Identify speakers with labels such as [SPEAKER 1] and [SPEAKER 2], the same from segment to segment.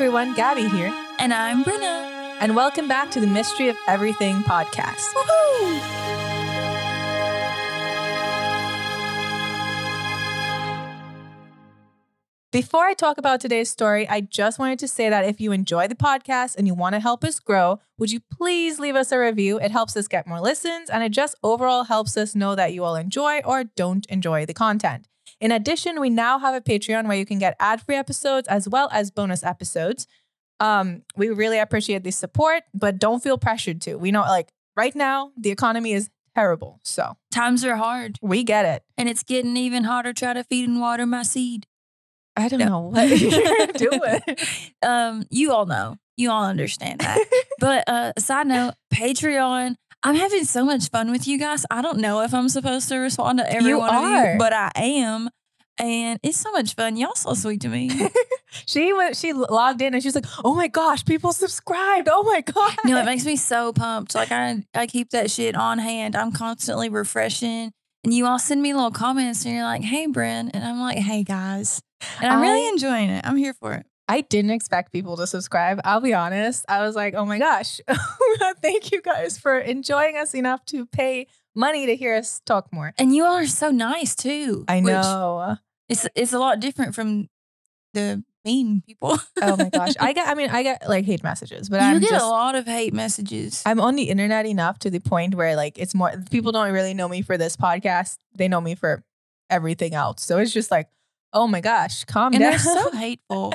[SPEAKER 1] Everyone. Gabby here.
[SPEAKER 2] And I'm Brenna.
[SPEAKER 1] And welcome back to the Mystery of Everything podcast. Before I talk about today's story, I just wanted to say that if you enjoy the podcast and you want to help us grow, would you please leave us a review? It helps us get more listens and it just overall helps us know that you all enjoy or don't enjoy the content. In addition, we now have a Patreon where you can get ad free episodes as well as bonus episodes. Um, we really appreciate the support, but don't feel pressured to. We know, like, right now, the economy is terrible. So
[SPEAKER 2] Times are hard,
[SPEAKER 1] we get it.
[SPEAKER 2] and it's getting even harder try to feed and water my seed.
[SPEAKER 1] I don't
[SPEAKER 2] No.
[SPEAKER 1] know what you're doing.
[SPEAKER 2] Um, you all know, you all understand that. but uh, side note, Patreon. I'm having so much fun with you guys. I don't know if I'm supposed to respond to every
[SPEAKER 1] You
[SPEAKER 2] one of you, but I am. And it's so much fun. Y'all so sweet to me.
[SPEAKER 1] she went, she logged in and she's like, "Oh my gosh, people subscribed! Oh my god!"
[SPEAKER 2] no, it makes me so pumped. Like I, I keep that shit on hand. I'm constantly refreshing. And you all send me little comments and you're like, hey, Bren. And I'm like, hey, guys. And I'm really enjoying it. I'm here for it.
[SPEAKER 1] I didn't expect people to subscribe. I'll be honest. I was like, "Oh my gosh, thank you guys for enjoying us enough to pay money to hear us talk more."
[SPEAKER 2] And you all are so nice too.
[SPEAKER 1] I know.
[SPEAKER 2] It's it's a lot different from the mean people.
[SPEAKER 1] oh my gosh, I get. I mean, I get like hate messages, but
[SPEAKER 2] you
[SPEAKER 1] I'm
[SPEAKER 2] get
[SPEAKER 1] just.
[SPEAKER 2] a lot of hate messages.
[SPEAKER 1] I'm on the internet enough to the point where like it's more people don't really know me for this podcast. They know me for everything else. So it's just like, oh my gosh, calm
[SPEAKER 2] and
[SPEAKER 1] down.
[SPEAKER 2] they're so hateful.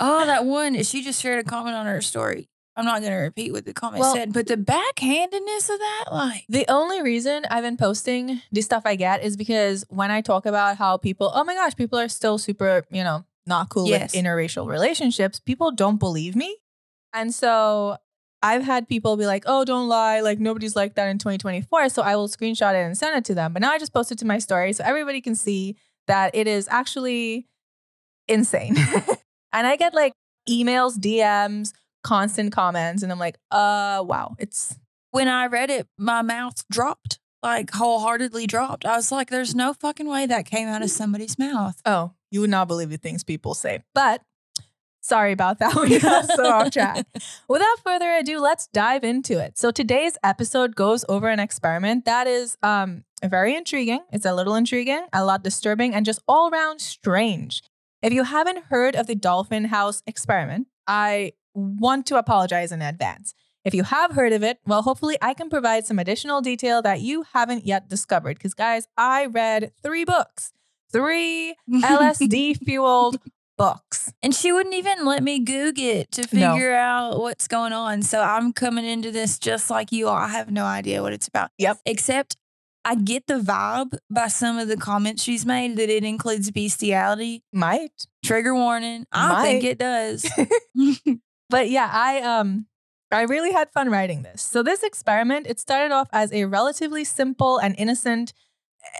[SPEAKER 2] Oh, that one. She just shared a comment on her story. I'm not going to repeat what the comment
[SPEAKER 1] Well-
[SPEAKER 2] said, but the backhandedness of that, like,
[SPEAKER 1] The only reason I've been posting the stuff I get is because when I talk about how people, oh my gosh, people are still super, you know, not cool
[SPEAKER 2] Yes.
[SPEAKER 1] with interracial relationships, people don't believe me. And so I've had people be like, oh, don't lie. Like nobody's like that in 2024. So I will screenshot it and send it to them. But now I just post it to my story so everybody can see that it is actually insane. and I get like emails, DMs, constant comments. And I'm like, uh, wow, it's
[SPEAKER 2] when I read it, my mouth dropped, like wholeheartedly dropped. I was like, there's no fucking way that came out of somebody's mouth.
[SPEAKER 1] Oh, you would not believe the things people say. But sorry about that. We got so off track. Without further ado, let's dive into it. So today's episode goes over an experiment that is um very intriguing. It's a little intriguing, a lot disturbing, and just all around strange. If you haven't heard of the Dolphin House experiment, I want to apologize in advance. If you have heard of it, well, hopefully I can provide some additional detail that you haven't yet discovered. Because, guys, I read three books, three LSD fueled books.
[SPEAKER 2] And she wouldn't even let me Google it to
[SPEAKER 1] No.
[SPEAKER 2] figure out what's going on. So I'm coming into this just like you all. I have no idea what it's about.
[SPEAKER 1] Yep.
[SPEAKER 2] Except I get the vibe by some of the comments she's made that it includes bestiality.
[SPEAKER 1] Might.
[SPEAKER 2] Trigger warning. I think it does.
[SPEAKER 1] But yeah, I um I really had fun writing this. So this experiment, it started off as a relatively simple and innocent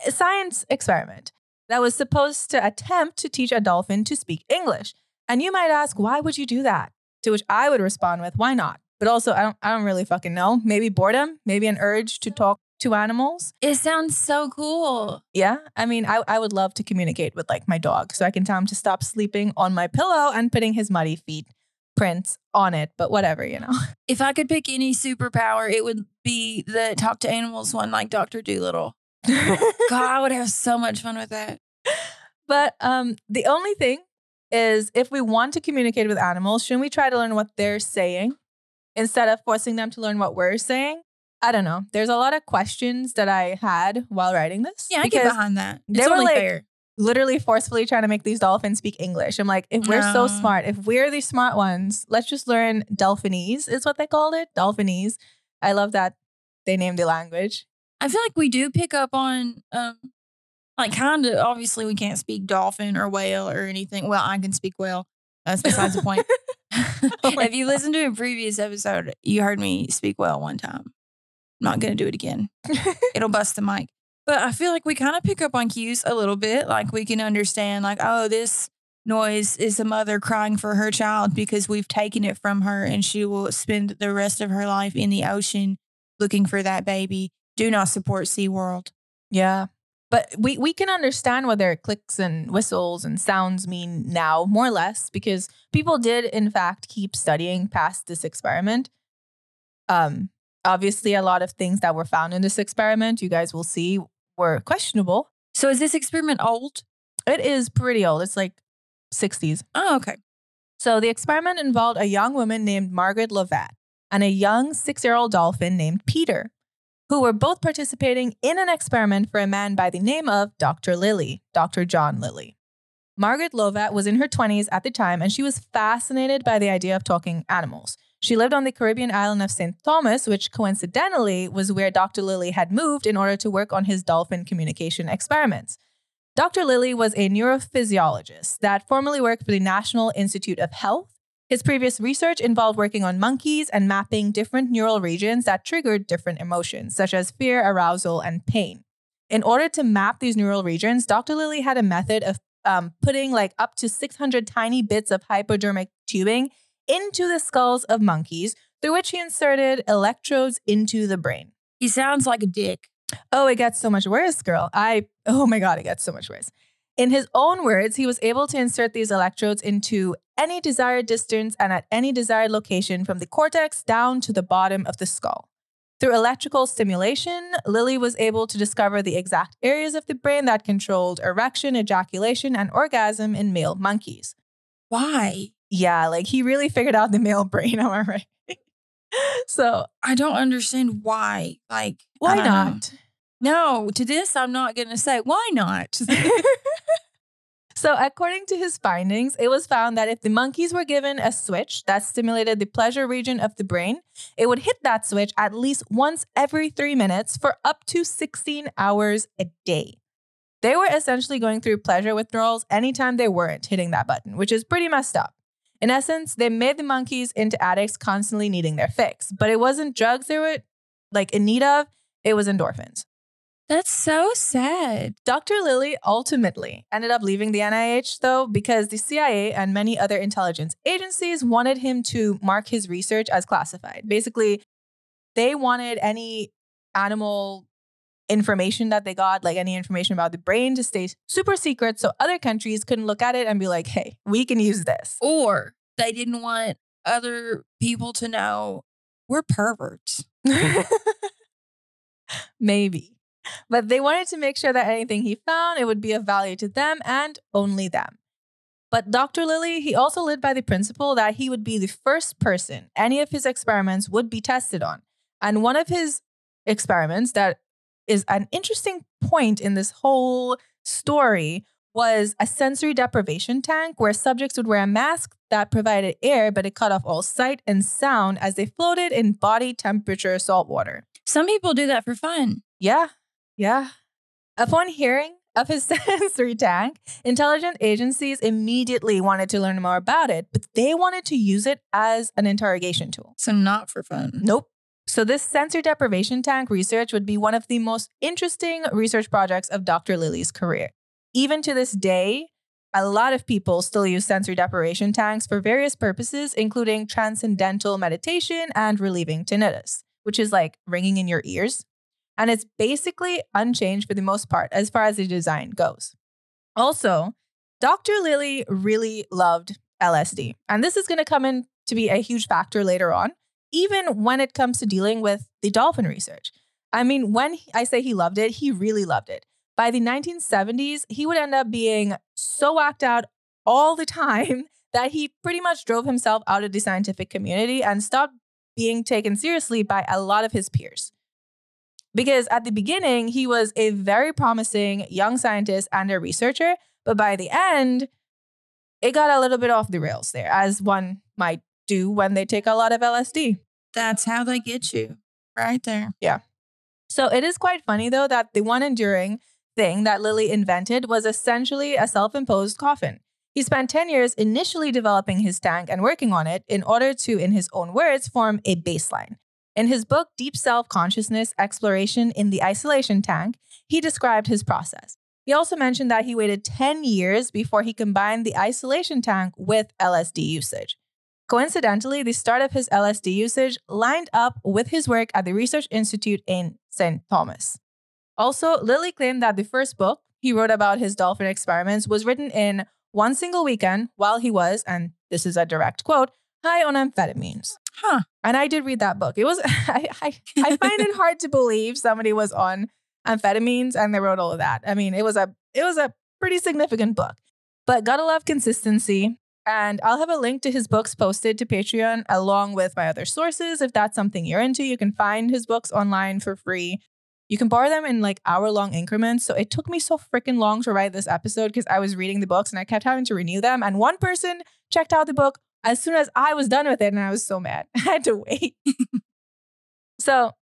[SPEAKER 1] uh, science experiment that was supposed to attempt to teach a dolphin to speak English. And you might ask, why would you do that? To which I would respond with, why not? But also, I don't I don't really fucking know. Maybe boredom, maybe an urge to talk to animals.
[SPEAKER 2] it sounds so cool.
[SPEAKER 1] Yeah. I mean, I, I would love to communicate with like my dog so I can tell him to stop sleeping on my pillow and putting his muddy feet prints on it, but whatever, you know.
[SPEAKER 2] If I could pick any superpower, it would be the talk to animals one, like Dr. Dolittle. God, I would have so much fun with that.
[SPEAKER 1] but um the only thing is if we want to communicate with animals, shouldn't we try to learn what they're saying instead of forcing them to learn what we're saying? I don't know. There's a lot of questions that I had while writing this.
[SPEAKER 2] Yeah, I get behind that.
[SPEAKER 1] they
[SPEAKER 2] It's
[SPEAKER 1] were like-
[SPEAKER 2] fair.
[SPEAKER 1] literally forcefully trying to make these dolphins speak English. I'm like, if we're so smart, if we're the smart ones, let's just learn Delphinese, is what they called it. Dolphinese. I love that they named the language.
[SPEAKER 2] I feel like we do pick up on, um, like, kind of. Obviously, we can't speak dolphin or whale or anything. Well, I can speak whale. That's besides the point.
[SPEAKER 1] Oh
[SPEAKER 2] if you listened to a previous episode, you heard me speak well one time. I'm not going to do it again. It'll bust the mic. But I feel like we kind of pick up on cues a little bit. Like we can understand, like, oh, this noise is a mother crying for her child because we've taken it from her and she will spend the rest of her life in the ocean looking for that baby. Do not support SeaWorld.
[SPEAKER 1] Yeah. But we, we can understand what their clicks and whistles and sounds mean now, more or less, because people did, in fact, keep studying past this experiment. Um, obviously, a lot of things that were found in this experiment, you guys will see, were questionable.
[SPEAKER 2] So is this experiment old?
[SPEAKER 1] It is pretty old. It's like 60s.
[SPEAKER 2] Oh, okay.
[SPEAKER 1] So the experiment involved a young woman named Margaret Lovatt and a young six year old dolphin named Peter, who were both participating in an experiment for a man by the name of Dr. Lilly, Dr. John Lilly. Margaret Lovatt was in her 20s at the time and she was fascinated by the idea of talking animals. She lived on the Caribbean island of St. Thomas, which coincidentally was where Dr. Lilly had moved in order to work on his dolphin communication experiments. Dr. Lilly was a neurophysiologist that formerly worked for the National Institute of Health. His previous research involved working on monkeys and mapping different neural regions that triggered different emotions, such as fear, arousal, and pain. In order to map these neural regions, Dr. Lilly had a method of um, putting like up to 600 tiny bits of hypodermic tubing into the skulls of monkeys, through which he inserted electrodes into the brain.
[SPEAKER 2] He sounds like a dick.
[SPEAKER 1] Oh, it gets so much worse, girl. I, oh my God, it gets so much worse. In his own words, he was able to insert these electrodes into any desired distance and at any desired location from the cortex down to the bottom of the skull. Through electrical stimulation, Lilly was able to discover the exact areas of the brain that controlled erection, ejaculation, and orgasm in male monkeys.
[SPEAKER 2] Why?
[SPEAKER 1] Yeah, like he really figured out the male brain, am I right? so,
[SPEAKER 2] I don't understand why. Like,
[SPEAKER 1] why
[SPEAKER 2] don't know.
[SPEAKER 1] not?
[SPEAKER 2] No, to this, I'm not going to say why not.
[SPEAKER 1] So, according to his findings, it was found that if the monkeys were given a switch that stimulated the pleasure region of the brain, it would hit that switch at least once every three minutes for up to 16 hours a day. They were essentially going through pleasure withdrawals anytime they weren't hitting that button, which is pretty messed up. In essence, they made the monkeys into addicts constantly needing their fix, but it wasn't drugs they were like in need of, it was endorphins.
[SPEAKER 2] That's so sad.
[SPEAKER 1] Dr. Lilly ultimately ended up leaving the NIH, though, because the CIA and many other intelligence agencies wanted him to mark his research as classified. Basically, they wanted any animal information that they got, like any information about the brain, to stay super secret so other countries couldn't look at it and be like, hey, we can use this.
[SPEAKER 2] Or they didn't want other people to know we're perverts.
[SPEAKER 1] Maybe. But they wanted to make sure that anything he found, it would be of value to them and only them. But Dr. Lilly, he also lived by the principle that he would be the first person any of his experiments would be tested on. And one of his experiments that is an interesting point in this whole story was a sensory deprivation tank where subjects would wear a mask that provided air, but it cut off all sight and sound as they floated in body temperature salt water.
[SPEAKER 2] Some people do that for fun.
[SPEAKER 1] Yeah, yeah. Upon hearing of his sensory tank, intelligence agencies immediately wanted to learn more about it, but they wanted to use it as an interrogation tool.
[SPEAKER 2] So not for fun.
[SPEAKER 1] Nope. So, this sensory deprivation tank research would be one of the most interesting research projects of Dr. Lilly's career. Even to this day, a lot of people still use sensory deprivation tanks for various purposes, including transcendental meditation and relieving tinnitus, which is like ringing in your ears. And it's basically unchanged for the most part as far as the design goes. Also, Dr. Lilly really loved LSD. And this is going to come in to be a huge factor later on, even when it comes to dealing with the dolphin research. I mean, when I say he loved it, he really loved it. By the 1970s, he would end up being so whacked out all the time that he pretty much drove himself out of the scientific community and stopped being taken seriously by a lot of his peers. Because at the beginning, he was a very promising young scientist and a researcher, but by the end, it got a little bit off the rails there, as one might do when they take a lot of LSD.
[SPEAKER 2] That's how they get you right there. Yeah.
[SPEAKER 1] So it is quite funny though that the one enduring thing that Lilly invented was essentially a self imposed coffin. He spent 10 years initially developing his tank and working on it in order to, in his own words, form a baseline. In his book, Deep Self Consciousness Exploration in the Isolation Tank, he described his process. He also mentioned that he waited 10 years before he combined the isolation tank with LSD usage. Coincidentally, the start of his LSD usage lined up with his work at the Research Institute in St. Thomas. Also, Lilly claimed that the first book he wrote about his dolphin experiments was written in one single weekend while he was, and this is a direct quote, high on amphetamines.
[SPEAKER 2] Huh.
[SPEAKER 1] And I did read that book. It was I, I, I find it hard to believe somebody was on amphetamines and they wrote all of that. I mean, it was a it was a pretty significant book. But gotta love consistency. And I'll have a link to his books posted to Patreon along with my other sources. If that's something you're into, you can find his books online for free. You can borrow them in like hour long increments. So it took me so freaking long to write this episode because I was reading the books and I kept having to renew them. And one person checked out the book as soon as I was done with it and I was so mad. I had to wait. so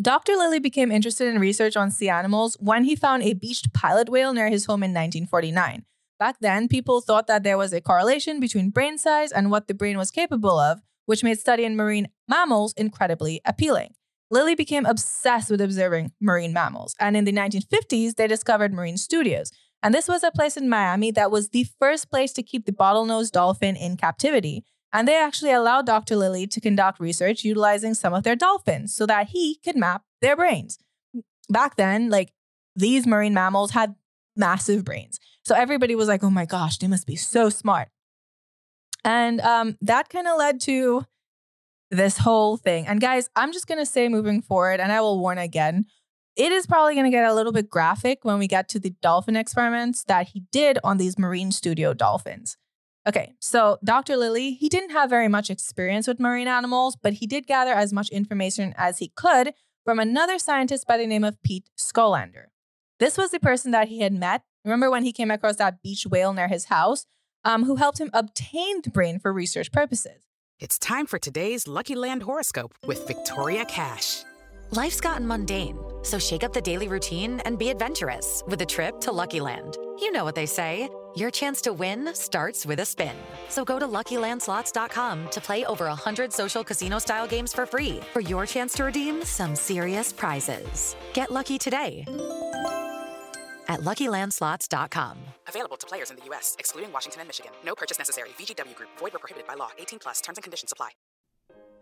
[SPEAKER 1] Dr. Lilly became interested in research on sea animals when he found a beached pilot whale near his home in 1949. Back then, people thought that there was a correlation between brain size and what the brain was capable of, which made studying marine mammals incredibly appealing. Lilly became obsessed with observing marine mammals, and in the 1950s, they discovered marine studios. And this was a place in Miami that was the first place to keep the bottlenose dolphin in captivity. And they actually allowed Dr. Lilly to conduct research utilizing some of their dolphins so that he could map their brains. Back then, like these marine mammals had massive brains. So everybody was like, oh my gosh, they must be so smart. And um, that kind of led to this whole thing. And guys, I'm just going to say moving forward, and I will warn again, it is probably going to get a little bit graphic when we get to the dolphin experiments that he did on these marine studio dolphins. Okay, so Dr. Lilly, he didn't have very much experience with marine animals, but he did gather as much information as he could from another scientist by the name of Pete Scholander. This was the person that he had met. Remember when he came across that beach whale near his house, um, who helped him obtain the brain for research purposes.
[SPEAKER 3] It's time for today's Lucky Land horoscope with Victoria Cash.
[SPEAKER 4] Life's gotten mundane, so shake up the daily routine and be adventurous with a trip to Lucky Land. You know what they say your chance to win starts with a spin. So go to luckylandslots.com to play over 100 social casino style games for free for your chance to redeem some serious prizes. Get lucky today at luckylandslots.com.
[SPEAKER 3] Available to players in the U.S., excluding Washington and Michigan. No purchase necessary. VGW Group, void were prohibited by law. 18 plus terms and conditions apply.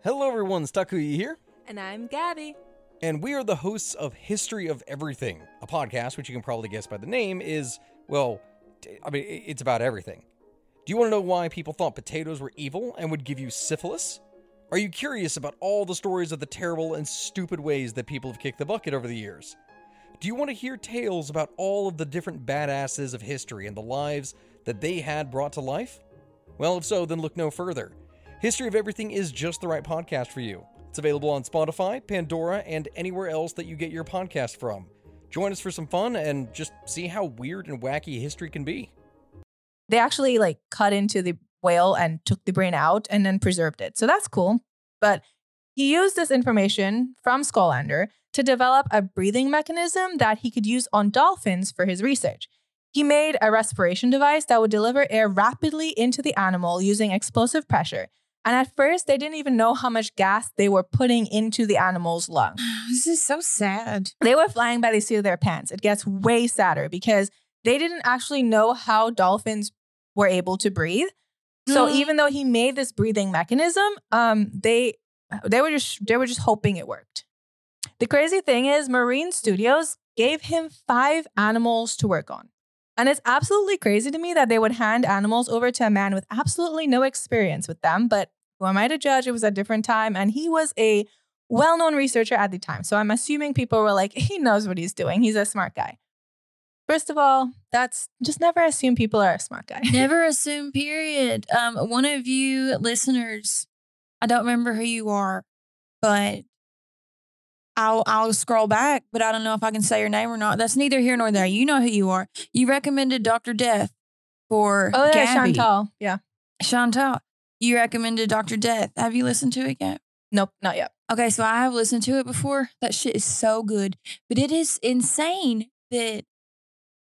[SPEAKER 5] Hello, everyone. Stakuyi here,
[SPEAKER 1] And I'm Gabby.
[SPEAKER 5] and we are the hosts of History of Everything, a podcast which you can probably guess by the name is, well, I mean, it's about everything. Do you want to know why people thought potatoes were evil and would give you syphilis? Are you curious about all the stories of the terrible and stupid ways that people have kicked the bucket over the years? Do you want to hear tales about all of the different badasses of history and the lives that they had brought to life? Well, if so, then look no further. History of Everything is just the right podcast for you. It's available on Spotify, Pandora, and anywhere else that you get your podcast from. Join us for some fun and just see how weird and wacky history can be.
[SPEAKER 1] They actually like cut into the whale and took the brain out and then preserved it. So that's cool. But he used this information from Scholander to develop a breathing mechanism that he could use on dolphins for his research. He made a respiration device that would deliver air rapidly into the animal using explosive pressure. And at first, they didn't even know how much gas they were putting into the animal's lungs.
[SPEAKER 2] This is so sad.
[SPEAKER 1] They were flying by the seat of their pants. It gets way sadder because they didn't actually know how dolphins were able to breathe. So
[SPEAKER 2] Mm.
[SPEAKER 1] even though he made this breathing mechanism, um, they they were just they were just hoping it worked. The crazy thing is, Marine Studios gave him five animals to work on. And it's absolutely crazy to me that they would hand animals over to a man with absolutely no experience with them. But who am I to judge? It was a different time. And he was a well known researcher at the time. So I'm assuming people were like, he knows what he's doing. He's a smart guy. First of all, that's just never assume people are a smart guy.
[SPEAKER 2] Never assume, period. Um, one of you listeners, I don't remember who you are, but I'll I'll scroll back, but I don't know if I can say your name or not. That's neither here nor there. You know who you are. You recommended Dr. Death for
[SPEAKER 1] Oh, yeah,
[SPEAKER 2] Gabby.
[SPEAKER 1] Chantal. Yeah.
[SPEAKER 2] Chantal. You recommended Dr. Death. Have you listened to it yet?
[SPEAKER 1] Nope, not yet.
[SPEAKER 2] Okay, so I have listened to it before. That shit is so good. But it is insane that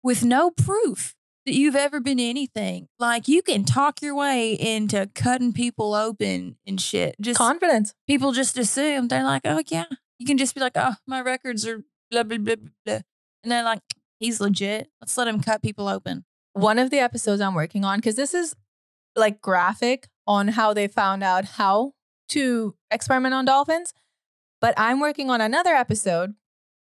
[SPEAKER 2] with no proof that you've ever been anything, like you can talk your way into cutting people open and shit. Just
[SPEAKER 1] Confidence.
[SPEAKER 2] people just assume they're like, oh yeah. You can just be like, oh, my records are blah blah blah blah. And they're like, he's legit. Let's let him cut people open.
[SPEAKER 1] One of the episodes I'm working on, because this is like graphic on how they found out how to experiment on dolphins. But I'm working on another episode,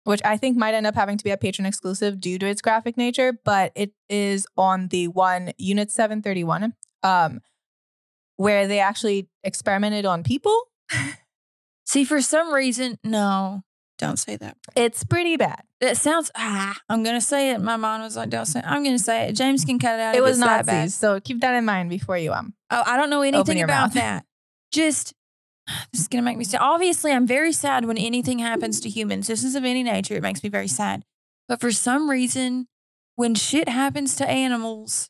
[SPEAKER 1] which I think might end up having to be a patron exclusive due to its graphic nature, but it is on the one Unit 731, um, where they actually experimented on people.
[SPEAKER 2] See, for some reason, no, don't say that.
[SPEAKER 1] It's pretty bad.
[SPEAKER 2] It sounds. Ah, I'm gonna say it. My mom was like, "Don't say." It. I'm gonna say it. James can cut it out.
[SPEAKER 1] It was
[SPEAKER 2] not bad.
[SPEAKER 1] So keep that in mind before you um.
[SPEAKER 2] Oh, I don't know anything about
[SPEAKER 1] mouth.
[SPEAKER 2] that. Just this is gonna make me sad. Obviously, I'm very sad when anything happens to humans. This is of any nature. It makes me very sad. But for some reason, when shit happens to animals,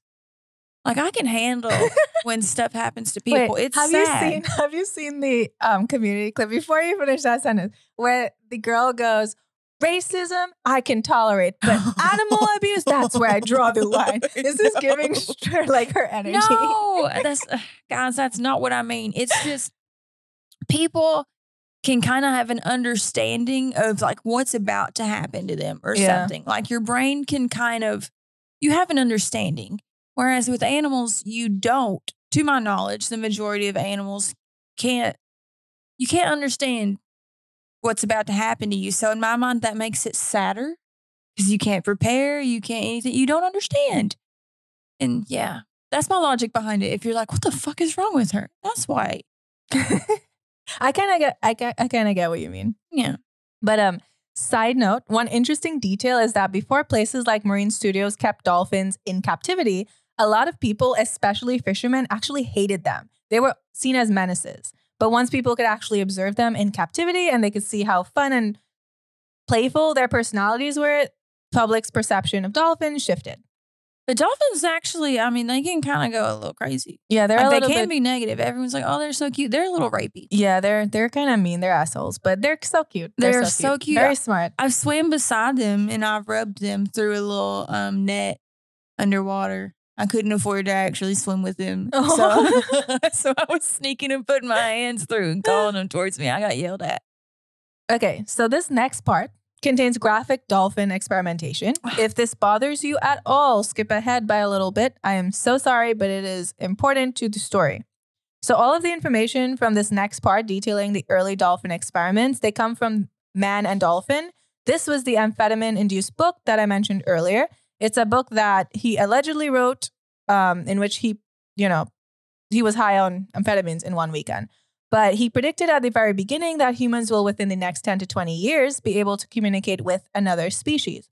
[SPEAKER 2] like I can handle when stuff happens to people.
[SPEAKER 1] Wait,
[SPEAKER 2] it's
[SPEAKER 1] have
[SPEAKER 2] sad.
[SPEAKER 1] you seen have you seen the um community clip before you finish that sentence where the girl goes racism I can tolerate but animal abuse that's where I draw the line. This is giving her like her energy.
[SPEAKER 2] No, that's guys. That's not what I mean. It's just people can kind of have an understanding of like what's about to happen to them or
[SPEAKER 1] Yeah.
[SPEAKER 2] something. Like your brain can kind of you have an understanding, whereas with animals you don't. To my knowledge, the majority of animals can't. You can't understand what's about to happen to you. So in my mind, that makes it sadder because you can't prepare. You can't anything. You don't understand. And yeah, that's my logic behind it. If you're like, what the fuck is wrong with her? That's why.
[SPEAKER 1] I kind of get I, get- I kind of get what you mean.
[SPEAKER 2] Yeah.
[SPEAKER 1] But um side note, one interesting detail is that before places like marine studios kept dolphins in captivity, a lot of people, especially fishermen, actually hated them. They were seen as menaces. But once people could actually observe them in captivity and they could see how fun and playful their personalities were, public's perception of dolphins shifted.
[SPEAKER 2] But dolphins actually, I mean, they can kind of go a little crazy.
[SPEAKER 1] Yeah, they're
[SPEAKER 2] Like,
[SPEAKER 1] a
[SPEAKER 2] they can
[SPEAKER 1] bit,
[SPEAKER 2] be negative. Everyone's like, oh, they're so cute. They're a little rapey.
[SPEAKER 1] Yeah, they're they're kind of mean. They're assholes, but they're so cute.
[SPEAKER 2] They're so cute.
[SPEAKER 1] Very smart.
[SPEAKER 2] I've swam beside them and I've rubbed them through a little um, net underwater. I couldn't afford to actually swim with them.
[SPEAKER 1] Oh.
[SPEAKER 2] So, so I was sneaking and putting my hands through and calling them towards me. I got yelled at.
[SPEAKER 1] Okay, so this next part contains graphic dolphin experimentation. If this bothers you at all, skip ahead by a little bit. I am so sorry, but it is important to the story. So all of the information from this next part detailing the early dolphin experiments, they come from Man and Dolphin. This was the amphetamine induced book that I mentioned earlier. It's a book that he allegedly wrote um, in which he, you know, he was high on amphetamines in one weekend. But he predicted at the very beginning that humans will, within the next 10 to 20 years, be able to communicate with another species.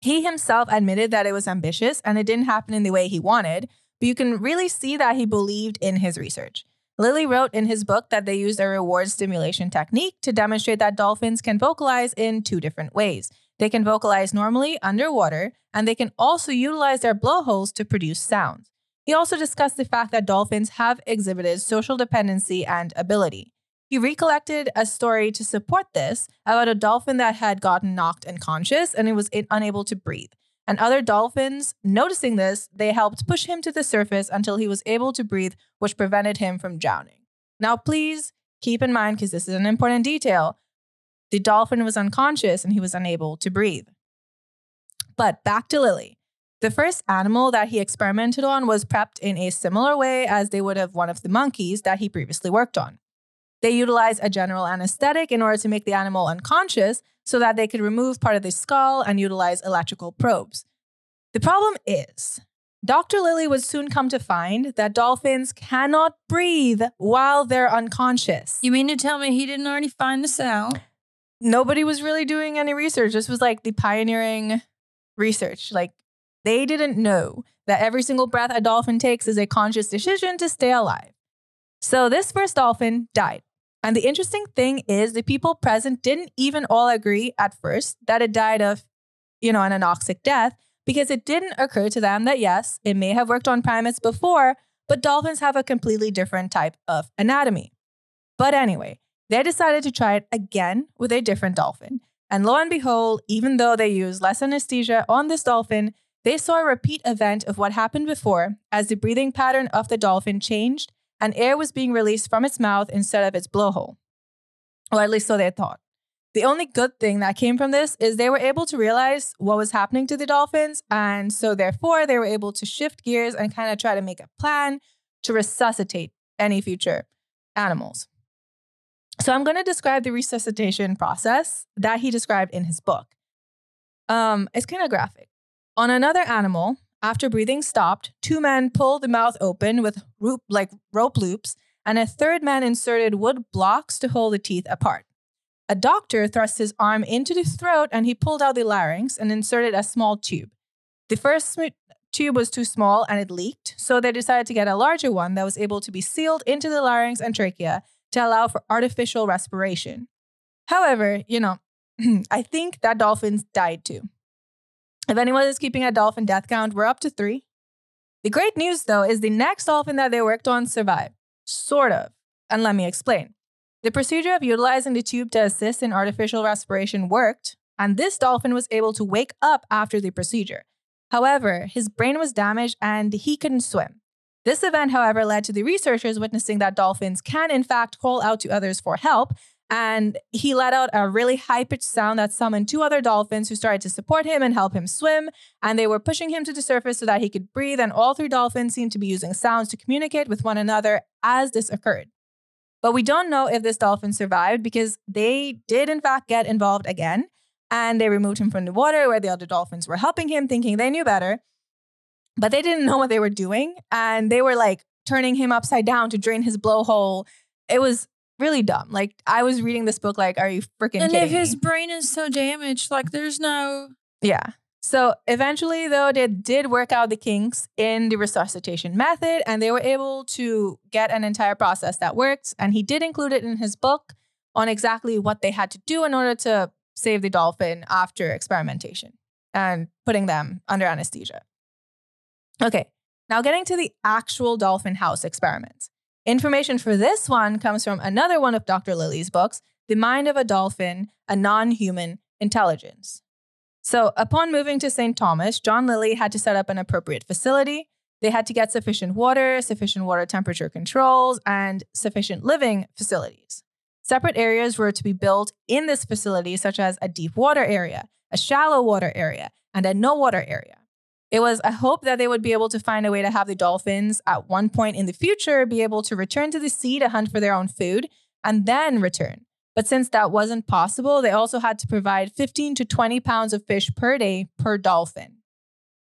[SPEAKER 1] He himself admitted that it was ambitious and it didn't happen in the way he wanted, but you can really see that he believed in his research. Lilly wrote in his book that they used a reward stimulation technique to demonstrate that dolphins can vocalize in two different ways. They can vocalize normally underwater, and they can also utilize their blowholes to produce sounds. He also discussed the fact that dolphins have exhibited social dependency and ability. He recollected a story to support this about a dolphin that had gotten knocked unconscious and it was unable to breathe. And other dolphins, noticing this, they helped push him to the surface until he was able to breathe, which prevented him from drowning. Now, please keep in mind, because this is an important detail, the dolphin was unconscious and he was unable to breathe. But back to Lilly. The first animal that he experimented on was prepped in a similar way as they would have one of the monkeys that he previously worked on. They utilized a general anesthetic in order to make the animal unconscious so that they could remove part of the skull and utilize electrical probes. The problem is, Dr. Lilly would soon come to find that dolphins cannot breathe while they're unconscious.
[SPEAKER 2] You mean to tell me he didn't already find this out?
[SPEAKER 1] Nobody was really doing any research. This was like the pioneering research. Like they didn't know that every single breath a dolphin takes is a conscious decision to stay alive. So this first dolphin died. And the interesting thing is the people present didn't even all agree at first that it died of, you know, an anoxic death because it didn't occur to them that yes, it may have worked on primates before, but dolphins have a completely different type of anatomy. But anyway, they decided to try it again with a different dolphin. And lo and behold, even though they used less anesthesia on this dolphin, they saw a repeat event of what happened before as the breathing pattern of the dolphin changed and air was being released from its mouth instead of its blowhole. Or at least so they thought. The only good thing that came from this is they were able to realize what was happening to the dolphins. And so, therefore, they were able to shift gears and kind of try to make a plan to resuscitate any future animals. So, I'm going to describe the resuscitation process that he described in his book. Um, it's kind of graphic. On another animal, after breathing stopped, two men pulled the mouth open with rope, like rope loops, and a third man inserted wood blocks to hold the teeth apart. A doctor thrust his arm into the throat and he pulled out the larynx and inserted a small tube. The first tube was too small and it leaked, so they decided to get a larger one that was able to be sealed into the larynx and trachea to allow for artificial respiration. However, you know, I think that dolphins died too. If anyone is keeping a dolphin death count, we're up to three. The great news, though, is the next dolphin that they worked on survived. Sort of. And let me explain. The procedure of utilizing the tube to assist in artificial respiration worked, and this dolphin was able to wake up after the procedure. However, his brain was damaged and he couldn't swim. This event, however, led to the researchers witnessing that dolphins can, in fact, call out to others for help. And he let out a really high pitched sound that summoned two other dolphins who started to support him and help him swim. And they were pushing him to the surface so that he could breathe. And all three dolphins seemed to be using sounds to communicate with one another as this occurred. But we don't know if this dolphin survived because they did, in fact, get involved again. And they removed him from the water where the other dolphins were helping him, thinking they knew better. But they didn't know what they were doing. And they were like turning him upside down to drain his blowhole. It was really dumb. Like, I was reading this book, like, are you freaking
[SPEAKER 2] And if his
[SPEAKER 1] me?
[SPEAKER 2] brain is so damaged, like there's no
[SPEAKER 1] Yeah. So eventually, though, they did work out the kinks in the resuscitation method and they were able to get an entire process that worked. And he did include it in his book on exactly what they had to do in order to save the dolphin after experimentation and putting them under anesthesia. Okay, now getting to the actual dolphin house experiment. Information for this one comes from another one of Dr. Lilly's books, The Mind of a Dolphin, a Non Human Intelligence. So, upon moving to St. Thomas, John Lilly had to set up an appropriate facility. They had to get sufficient water, sufficient water temperature controls, and sufficient living facilities. Separate areas were to be built in this facility, such as a deep water area, a shallow water area, and a no water area. It was a hope that they would be able to find a way to have the dolphins at one point in the future be able to return to the sea to hunt for their own food and then return. But since that wasn't possible, they also had to provide 15 to 20 pounds of fish per day per dolphin.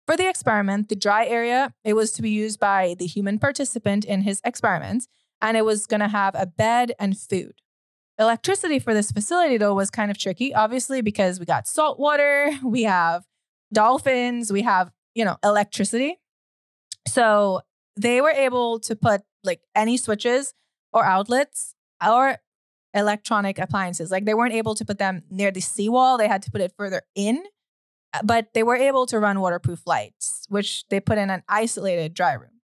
[SPEAKER 1] For the experiment, the dry area, it was to be used by the human participant in his experiments, and it was going to have a bed and food. Electricity for this facility, though, was kind of tricky, obviously, because we got salt water, we have dolphins, we have, you know, electricity. So they were able to put like any switches or outlets or electronic appliances. Like they weren't able to put them near the seawall, they had to put it further in. uh, But they were able to run waterproof lights, which they put in an isolated dry room.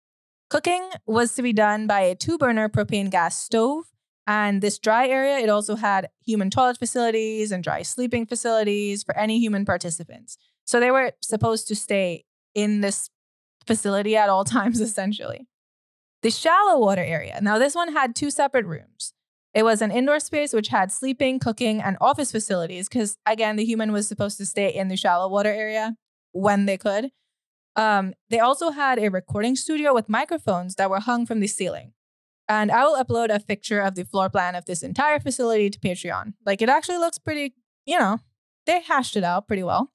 [SPEAKER 1] Cooking was to be done by a two burner propane gas stove. And this dry area, it also had human toilet facilities and dry sleeping facilities for any human participants. So they were supposed to stay in this facility at all times, essentially. The shallow water area. Now, this one had two separate rooms. It was an indoor space which had sleeping, cooking, and office facilities because, again, the human was supposed to stay in the shallow water area when they could. Um, they also had a recording studio with microphones that were hung from the ceiling. And I will upload a picture of the floor plan of this entire facility to Patreon. Like, it actually looks pretty, you know, they hashed it out pretty well.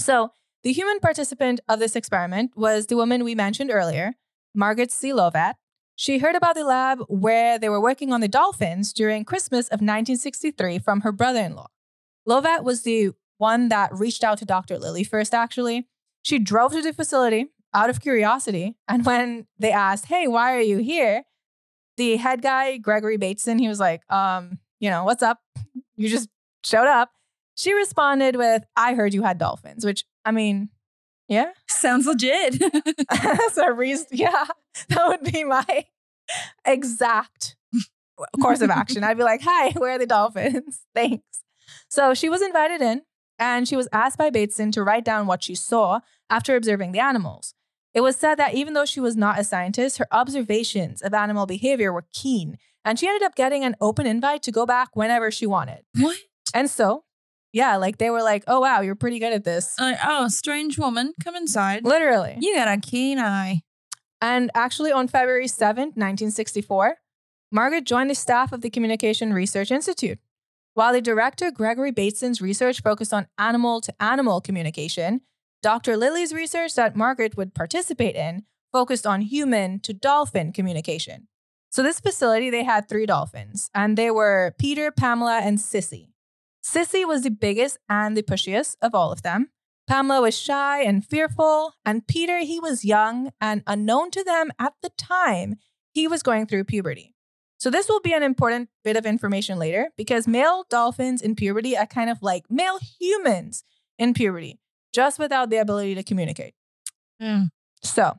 [SPEAKER 1] So, the human participant of this experiment was the woman we mentioned earlier, Margaret C. Lovatt. She heard about the lab where they were working on the dolphins during Christmas of 1963 from her brother in law. Lovatt was the one that reached out to Dr. Lilly first, actually. She drove to the facility out of curiosity. And when they asked, Hey, why are you here? the head guy, Gregory Bateson, he was like, um, you know, what's up? You just showed up. She responded with, I heard you had dolphins, which I mean, yeah,
[SPEAKER 2] Sounds legit.
[SPEAKER 1] that's a reason. Yeah, that would be my exact course of action. I'd be like, hi, where are the dolphins? Thanks. So she was invited in and she was asked by Bateson to write down what she saw after observing the animals. It was said that even though she was not a scientist, her observations of animal behavior were keen, and she ended up getting an open invite to go back whenever she wanted.
[SPEAKER 2] what?
[SPEAKER 1] And so, yeah, like they were like, oh, wow, you're pretty good at this.
[SPEAKER 2] Uh, oh, strange woman, come inside.
[SPEAKER 1] Literally.
[SPEAKER 2] You got a keen eye.
[SPEAKER 1] And actually, on February 7th, 1964, Margaret joined the staff of the Communication Research Institute. While the director, Gregory Bateson's research focused on animal to animal communication, Dr. Lilly's research that Margaret would participate in focused on human to dolphin communication. So, this facility, they had three dolphins, and they were Peter, Pamela, and Sissy. Sissy was the biggest and the pushiest of all of them. Pamela was shy and fearful, and Peter, he was young and unknown to them at the time, he was going through puberty. So, this will be an important bit of information later because male dolphins in puberty are kind of like male humans in puberty, just without the ability to communicate.
[SPEAKER 2] Mm.
[SPEAKER 1] So,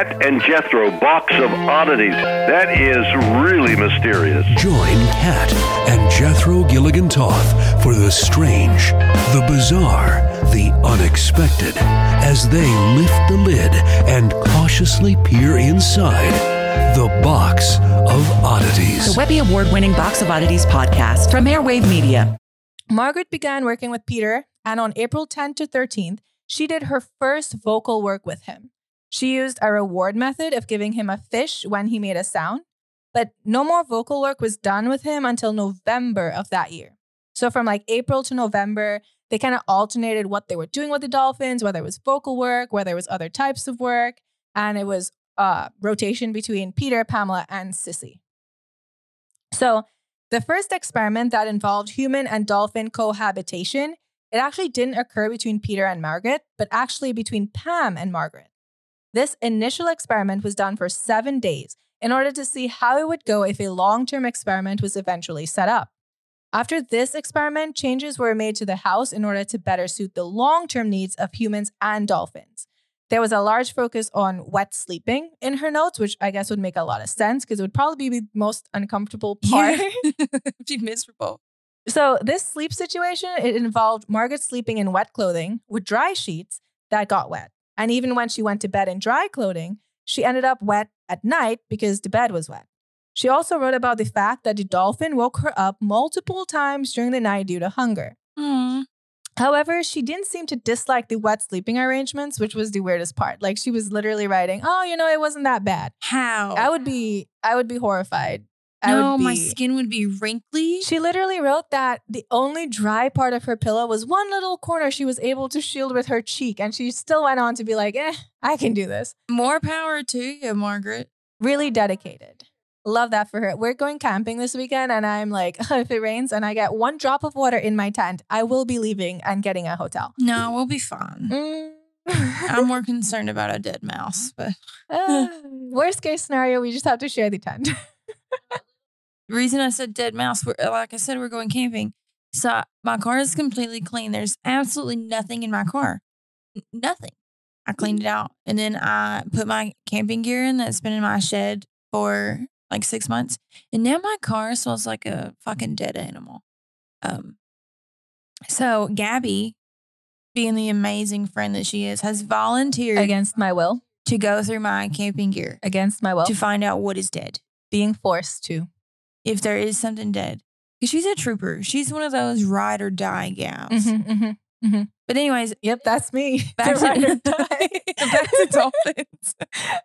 [SPEAKER 6] Kat and Jethro, box of oddities. That is really mysterious.
[SPEAKER 7] Join Kat and Jethro Gilligan Toth for the strange, the bizarre, the unexpected as they lift the lid and cautiously peer inside the box of oddities.
[SPEAKER 8] The Webby Award winning Box of Oddities podcast from Airwave Media.
[SPEAKER 1] Margaret began working with Peter, and on April 10th to 13th, she did her first vocal work with him. She used a reward method of giving him a fish when he made a sound, but no more vocal work was done with him until November of that year. So from like April to November, they kind of alternated what they were doing with the dolphins, whether it was vocal work, whether it was other types of work, and it was uh, rotation between Peter, Pamela, and Sissy. So the first experiment that involved human and dolphin cohabitation, it actually didn't occur between Peter and Margaret, but actually between Pam and Margaret. This initial experiment was done for seven days in order to see how it would go if a long term experiment was eventually set up. After this experiment, changes were made to the house in order to better suit the long term needs of humans and dolphins. There was a large focus on wet sleeping in her notes, which I guess would make a lot of sense because it would probably be the most uncomfortable part.
[SPEAKER 2] be miserable.
[SPEAKER 1] So this sleep situation, it involved Margaret sleeping in wet clothing with dry sheets that got wet. And even when she went to bed in dry clothing, she ended up wet at night because the bed was wet. She also wrote about the fact that the dolphin woke her up multiple times during the night due to hunger.
[SPEAKER 2] Mm.
[SPEAKER 1] However, she didn't seem to dislike the wet sleeping arrangements, which was the weirdest part. Like she was literally writing, "Oh, you know, it wasn't that bad."
[SPEAKER 2] How?
[SPEAKER 1] I would be I would be horrified
[SPEAKER 2] no, my skin would be wrinkly.
[SPEAKER 1] She literally wrote that the only dry part of her pillow was one little corner she was able to shield with her cheek. And she still went on to be like, eh, I can do this.
[SPEAKER 2] More power to you, Margaret.
[SPEAKER 1] Really dedicated. Love that for her. We're going camping this weekend, and I'm like, if it rains and I get one drop of water in my tent, I will be leaving and getting a hotel.
[SPEAKER 2] No, we'll be fine.
[SPEAKER 1] Mm.
[SPEAKER 2] I'm more concerned about a dead mouse, but
[SPEAKER 1] Uh, worst case scenario, we just have to share the tent.
[SPEAKER 2] the reason I said dead mouse, we're, like I said, we're going camping. So my car is completely clean. There's absolutely nothing in my car. N- Nothing. I cleaned it out. And then I put my camping gear in that's been in my shed for like six months. And now my car smells like a fucking dead animal. Um, so Gabby, being the amazing friend that she is, has volunteered
[SPEAKER 1] Against my will.
[SPEAKER 2] to go through my camping gear
[SPEAKER 1] Against my will.
[SPEAKER 2] to find out what is dead
[SPEAKER 1] being forced to.
[SPEAKER 2] If there is something dead. Because she's a trooper. She's one of those ride or die gals.
[SPEAKER 1] Mhm, mhm.
[SPEAKER 2] But anyways,
[SPEAKER 1] Yep, that's me.
[SPEAKER 2] back
[SPEAKER 1] The ride or die.
[SPEAKER 2] back to dolphins.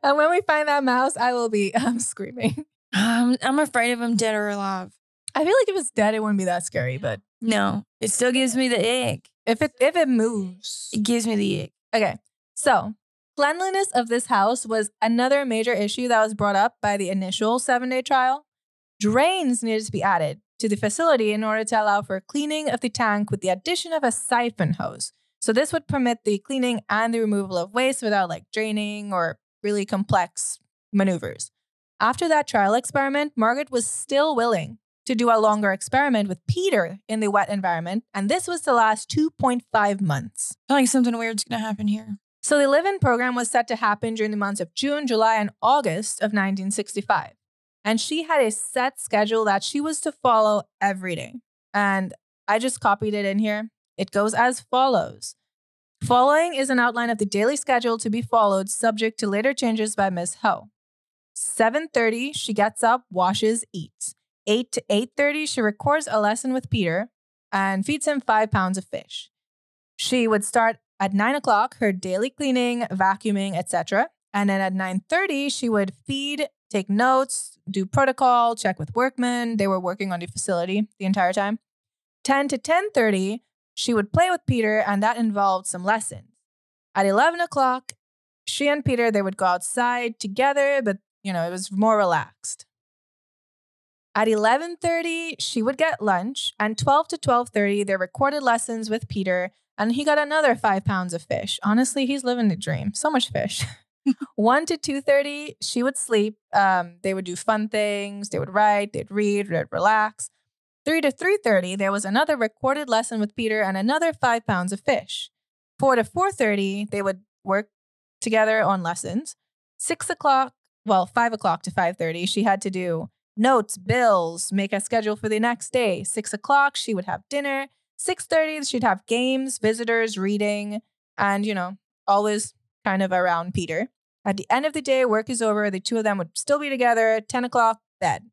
[SPEAKER 1] and when we find that mouse, I will be um, screaming.
[SPEAKER 2] Um, I'm afraid of them dead or alive.
[SPEAKER 1] I feel like if it's dead, it wouldn't be that scary. But
[SPEAKER 2] No, it still gives me the ick.
[SPEAKER 1] if it if it moves,
[SPEAKER 2] It gives me the ick.
[SPEAKER 1] okay. So cleanliness of this house was another major issue that was brought up by the initial seven day trial. Drains needed to be added to the facility in order to allow for cleaning of the tank with the addition of a siphon hose. So this would permit the cleaning and the removal of waste without like draining or really complex maneuvers. After that trial experiment, Margaret was still willing to do a longer experiment with Peter in the wet environment, and this was to last 2.5 months.
[SPEAKER 2] I feel like something weird's gonna happen here.
[SPEAKER 1] So the live in program was set to happen during the months of June, July, and August of 1965. And she had a set schedule that she was to follow every day. And I just copied it in here. It goes as follows. Following is an outline of the daily schedule to be followed, subject to later changes by Ms. Ho. 7:30, she gets up, washes, eats. 8 to 8:30, she records a lesson with Peter and feeds him five pounds of fish. She would start at 9 o'clock her daily cleaning, vacuuming, etc. And then at 9:30, she would feed, take notes, do protocol, check with workmen. They were working on the facility the entire time. 10 to 10:30, she would play with Peter, and that involved some lessons. At 11 o'clock, she and Peter they would go outside together, but you know it was more relaxed. At 11:30, she would get lunch, and 12 to 12:30, they recorded lessons with Peter, and he got another five pounds of fish. Honestly, he's living the dream. So much fish. 1 to 2.30 she would sleep um, they would do fun things they would write they'd read they'd relax. 3 to 3.30 there was another recorded lesson with peter and another five pounds of fish. 4 to 4.30 they would work together on lessons. 6 o'clock well 5 o'clock to 5.30 she had to do notes bills make a schedule for the next day. 6 o'clock she would have dinner. 6.30 she'd have games visitors reading and you know always kind of around peter at the end of the day, work is over. The two of them would still be together. 10 o'clock, bed.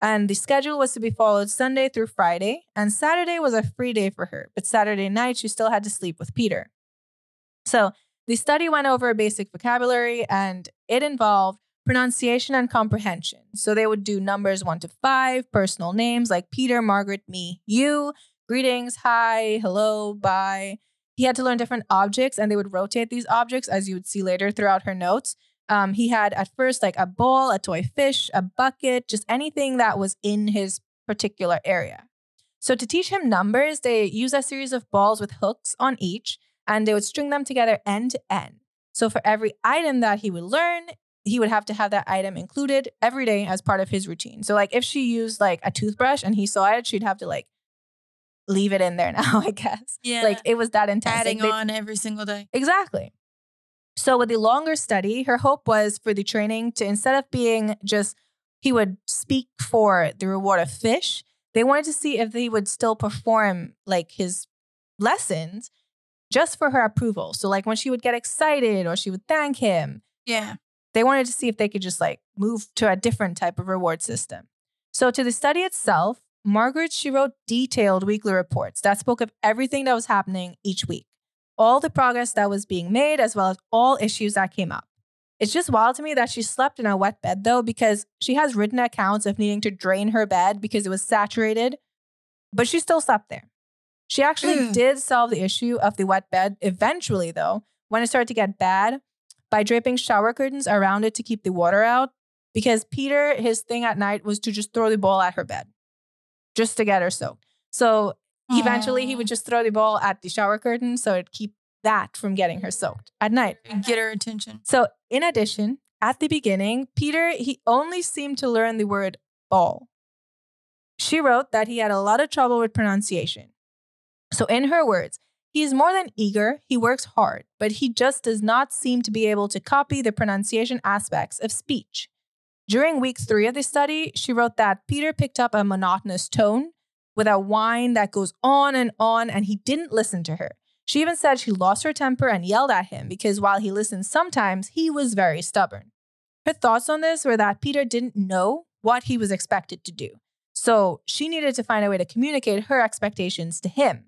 [SPEAKER 1] And the schedule was to be followed Sunday through Friday. And Saturday was a free day for her. But Saturday night, she still had to sleep with Peter. So the study went over basic vocabulary and it involved pronunciation and comprehension. So they would do numbers one to five, personal names like Peter, Margaret, me, you, greetings, hi, hello, bye. He had to learn different objects and they would rotate these objects, as you would see later throughout her notes. Um, he had at first like a bowl, a toy fish, a bucket, just anything that was in his particular area. So to teach him numbers, they use a series of balls with hooks on each and they would string them together end to end. So for every item that he would learn, he would have to have that item included every day as part of his routine. So like if she used like a toothbrush and he saw it, she'd have to like leave it in there now, I guess.
[SPEAKER 2] Yeah.
[SPEAKER 1] Like it was that intense.
[SPEAKER 2] Adding
[SPEAKER 1] Like, they-
[SPEAKER 2] on every single day.
[SPEAKER 1] Exactly. So with the longer study, her hope was for the training to instead of being just he would speak for the reward of fish, they wanted to see if he would still perform like his lessons just for her approval. So like when she would get excited or she would thank him,
[SPEAKER 2] Yeah.
[SPEAKER 1] they wanted to see if they could just like move to a different type of reward system. So to the study itself, Margaret she wrote detailed weekly reports that spoke of everything that was happening each week, all the progress that was being made as well as all issues that came up. It's just wild to me that she slept in a wet bed though, because she has written accounts of needing to drain her bed because it was saturated, but she still slept there. She actually
[SPEAKER 2] Ugh.
[SPEAKER 1] did solve the issue of the wet bed eventually, though, when it started to get bad by draping shower curtains around it to keep the water out. Because Peter, his thing at night was to just throw the ball at her bed just to get her soaked. So eventually he would just throw the ball at the shower curtain so it'd keep that from getting her soaked at night.
[SPEAKER 2] Get her attention.
[SPEAKER 1] So, in addition, at the beginning, Peter, he only seemed to learn the word ball. She wrote that he had a lot of trouble with pronunciation. So, in her words, he is more than eager, he works hard, but he just does not seem to be able to copy the pronunciation aspects of speech. During week three of the study, she wrote that Peter picked up a monotonous tone with a whine that goes on and on, and he didn't listen to her. She even said she lost her temper and yelled at him because while he listened sometimes, he was very stubborn. Her thoughts on this were that Peter didn't know what he was expected to do. So she needed to find a way to communicate her expectations to him.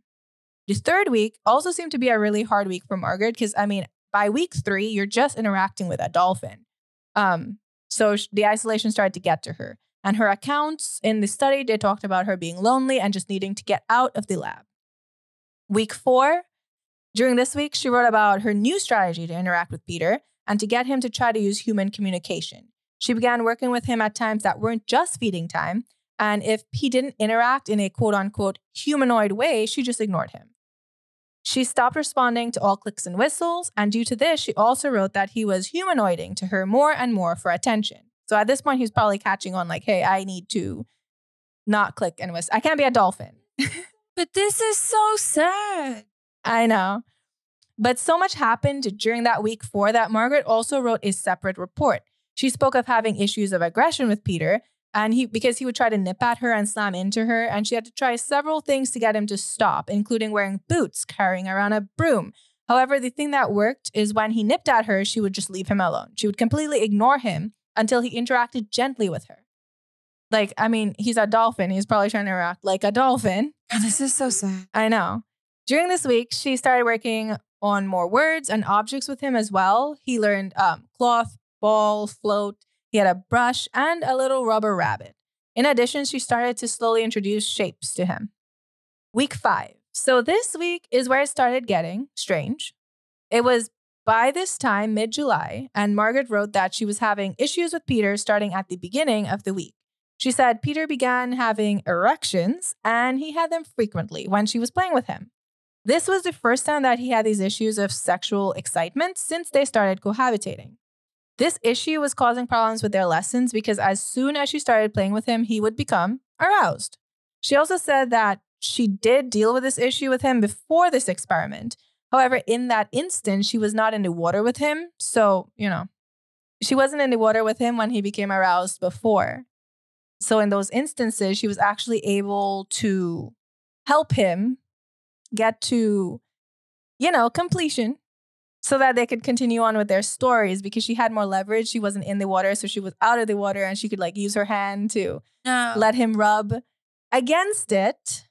[SPEAKER 1] The third week also seemed to be a really hard week for Margaret because, I mean, by week three, you're just interacting with a dolphin. Um, so the isolation started to get to her. And her accounts in the study, they talked about her being lonely and just needing to get out of the lab. Week four, during this week, she wrote about her new strategy to interact with Peter and to get him to try to use human communication. She began working with him at times that weren't just feeding time. And if he didn't interact in a quote unquote humanoid way, she just ignored him. She stopped responding to all clicks and whistles. And due to this, she also wrote that he was humanoiding to her more and more for attention. So at this point, he's probably catching on, like, hey, I need to not click and whistle. I can't be a dolphin.
[SPEAKER 2] But this is so sad.
[SPEAKER 1] I know. But so much happened during that week four that Margaret also wrote a separate report. She spoke of having issues of aggression with Peter, and he because he would try to nip at her and slam into her, and she had to try several things to get him to stop, including wearing boots, carrying around a broom. However, the thing that worked is when he nipped at her, she would just leave him alone. She would completely ignore him until he interacted gently with her. Like, I mean, he's a dolphin. He's probably trying to interact like a dolphin.
[SPEAKER 2] This is so sad.
[SPEAKER 1] I know. During this week, she started working on more words and objects with him as well. He learned um, cloth, ball, float. He had a brush and a little rubber rabbit. In addition, she started to slowly introduce shapes to him. Week five. So this week is where it started getting strange. It was by this time, mid July, and Margaret wrote that she was having issues with Peter starting at the beginning of the week. She said Peter began having erections and he had them frequently when she was playing with him. This was the first time that he had these issues of sexual excitement since they started cohabitating. This issue was causing problems with their lessons because as soon as she started playing with him, he would become aroused. She also said that she did deal with this issue with him before this experiment. However, in that instance, she was not in the water with him. So, you know, she wasn't in the water with him when he became aroused before. So, in those instances, she was actually able to help him get to, you know, completion so that they could continue on with their stories because she had more leverage. She wasn't in the water, so she was out of the water and she could like use her hand to
[SPEAKER 2] No.
[SPEAKER 1] let him rub against it.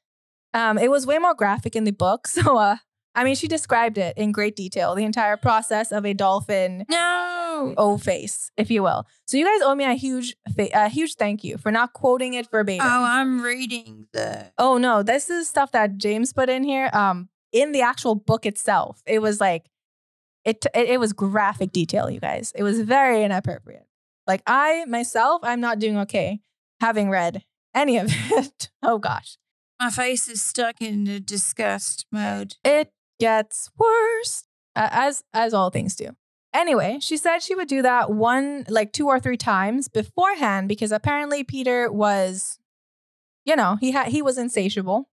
[SPEAKER 1] Um, it was way more graphic in the book. So, uh, I mean, she described it in great detail, the entire process of a dolphin
[SPEAKER 2] No.
[SPEAKER 1] O face, if you will. So, you guys owe me a huge, fa- a huge thank you for not quoting it verbatim.
[SPEAKER 2] Oh, I'm reading the.
[SPEAKER 1] Oh no, this is stuff that James put in here. Um, in the actual book itself, it was like, it it, it was graphic detail. You guys, it was very inappropriate. Like I myself, I'm not doing okay having read any of it. oh gosh,
[SPEAKER 2] My face is stuck in the disgust mode.
[SPEAKER 1] it gets worse uh, as as all things do. Anyway, she said she would do that one like two or three times beforehand because apparently Peter was you know, he had he was insatiable.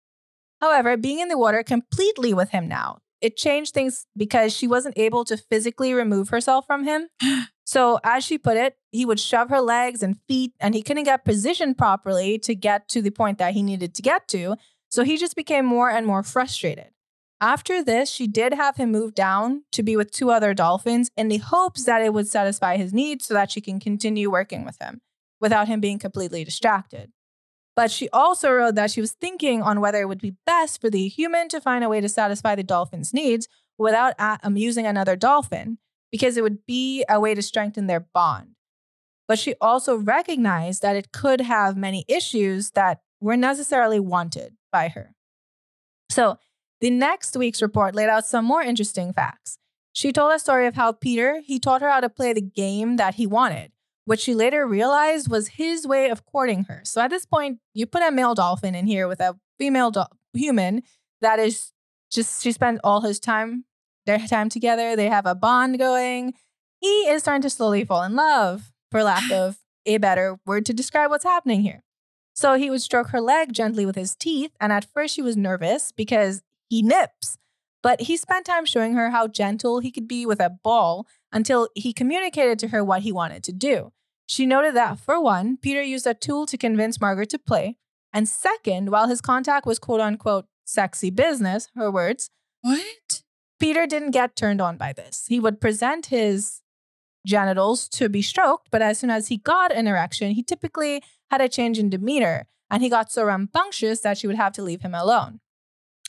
[SPEAKER 1] However, being in the water completely with him now, it changed things because she wasn't able to physically remove herself from him. So, as she put it, he would shove her legs and feet, and he couldn't get positioned properly to get to the point that he needed to get to. So, he just became more and more frustrated. After this, she did have him move down to be with two other dolphins in the hopes that it would satisfy his needs so that she can continue working with him without him being completely distracted. But she also wrote that she was thinking on whether it would be best for the human to find a way to satisfy the dolphin's needs without a- um, another dolphin. because it would be a way to strengthen their bond. But she also recognized that it could have many issues that were necessarily wanted by her. So, the next week's report laid out some more interesting facts. She told a story of how Peter, he taught her how to play the game that he wanted, which she later realized was his way of courting her. So at this point, you put a male dolphin in here with a female do- human that is just she spends all his time their time together. They have a bond going. He is starting to slowly fall in love, for lack of a better word to describe what's happening here. So he would stroke her leg gently with his teeth, and at first she was nervous because he nips. But he spent time showing her how gentle he could be with a ball until he communicated to her what he wanted to do. She noted that, for one, Peter used a tool to convince Margaret to play. And second, while his contact was quote unquote sexy business, her words,
[SPEAKER 2] What?
[SPEAKER 1] Peter didn't get turned on by this. He would present his genitals to be stroked, but as soon as he got an erection, he typically had a change in demeanor and he got so rambunctious that she would have to leave him alone.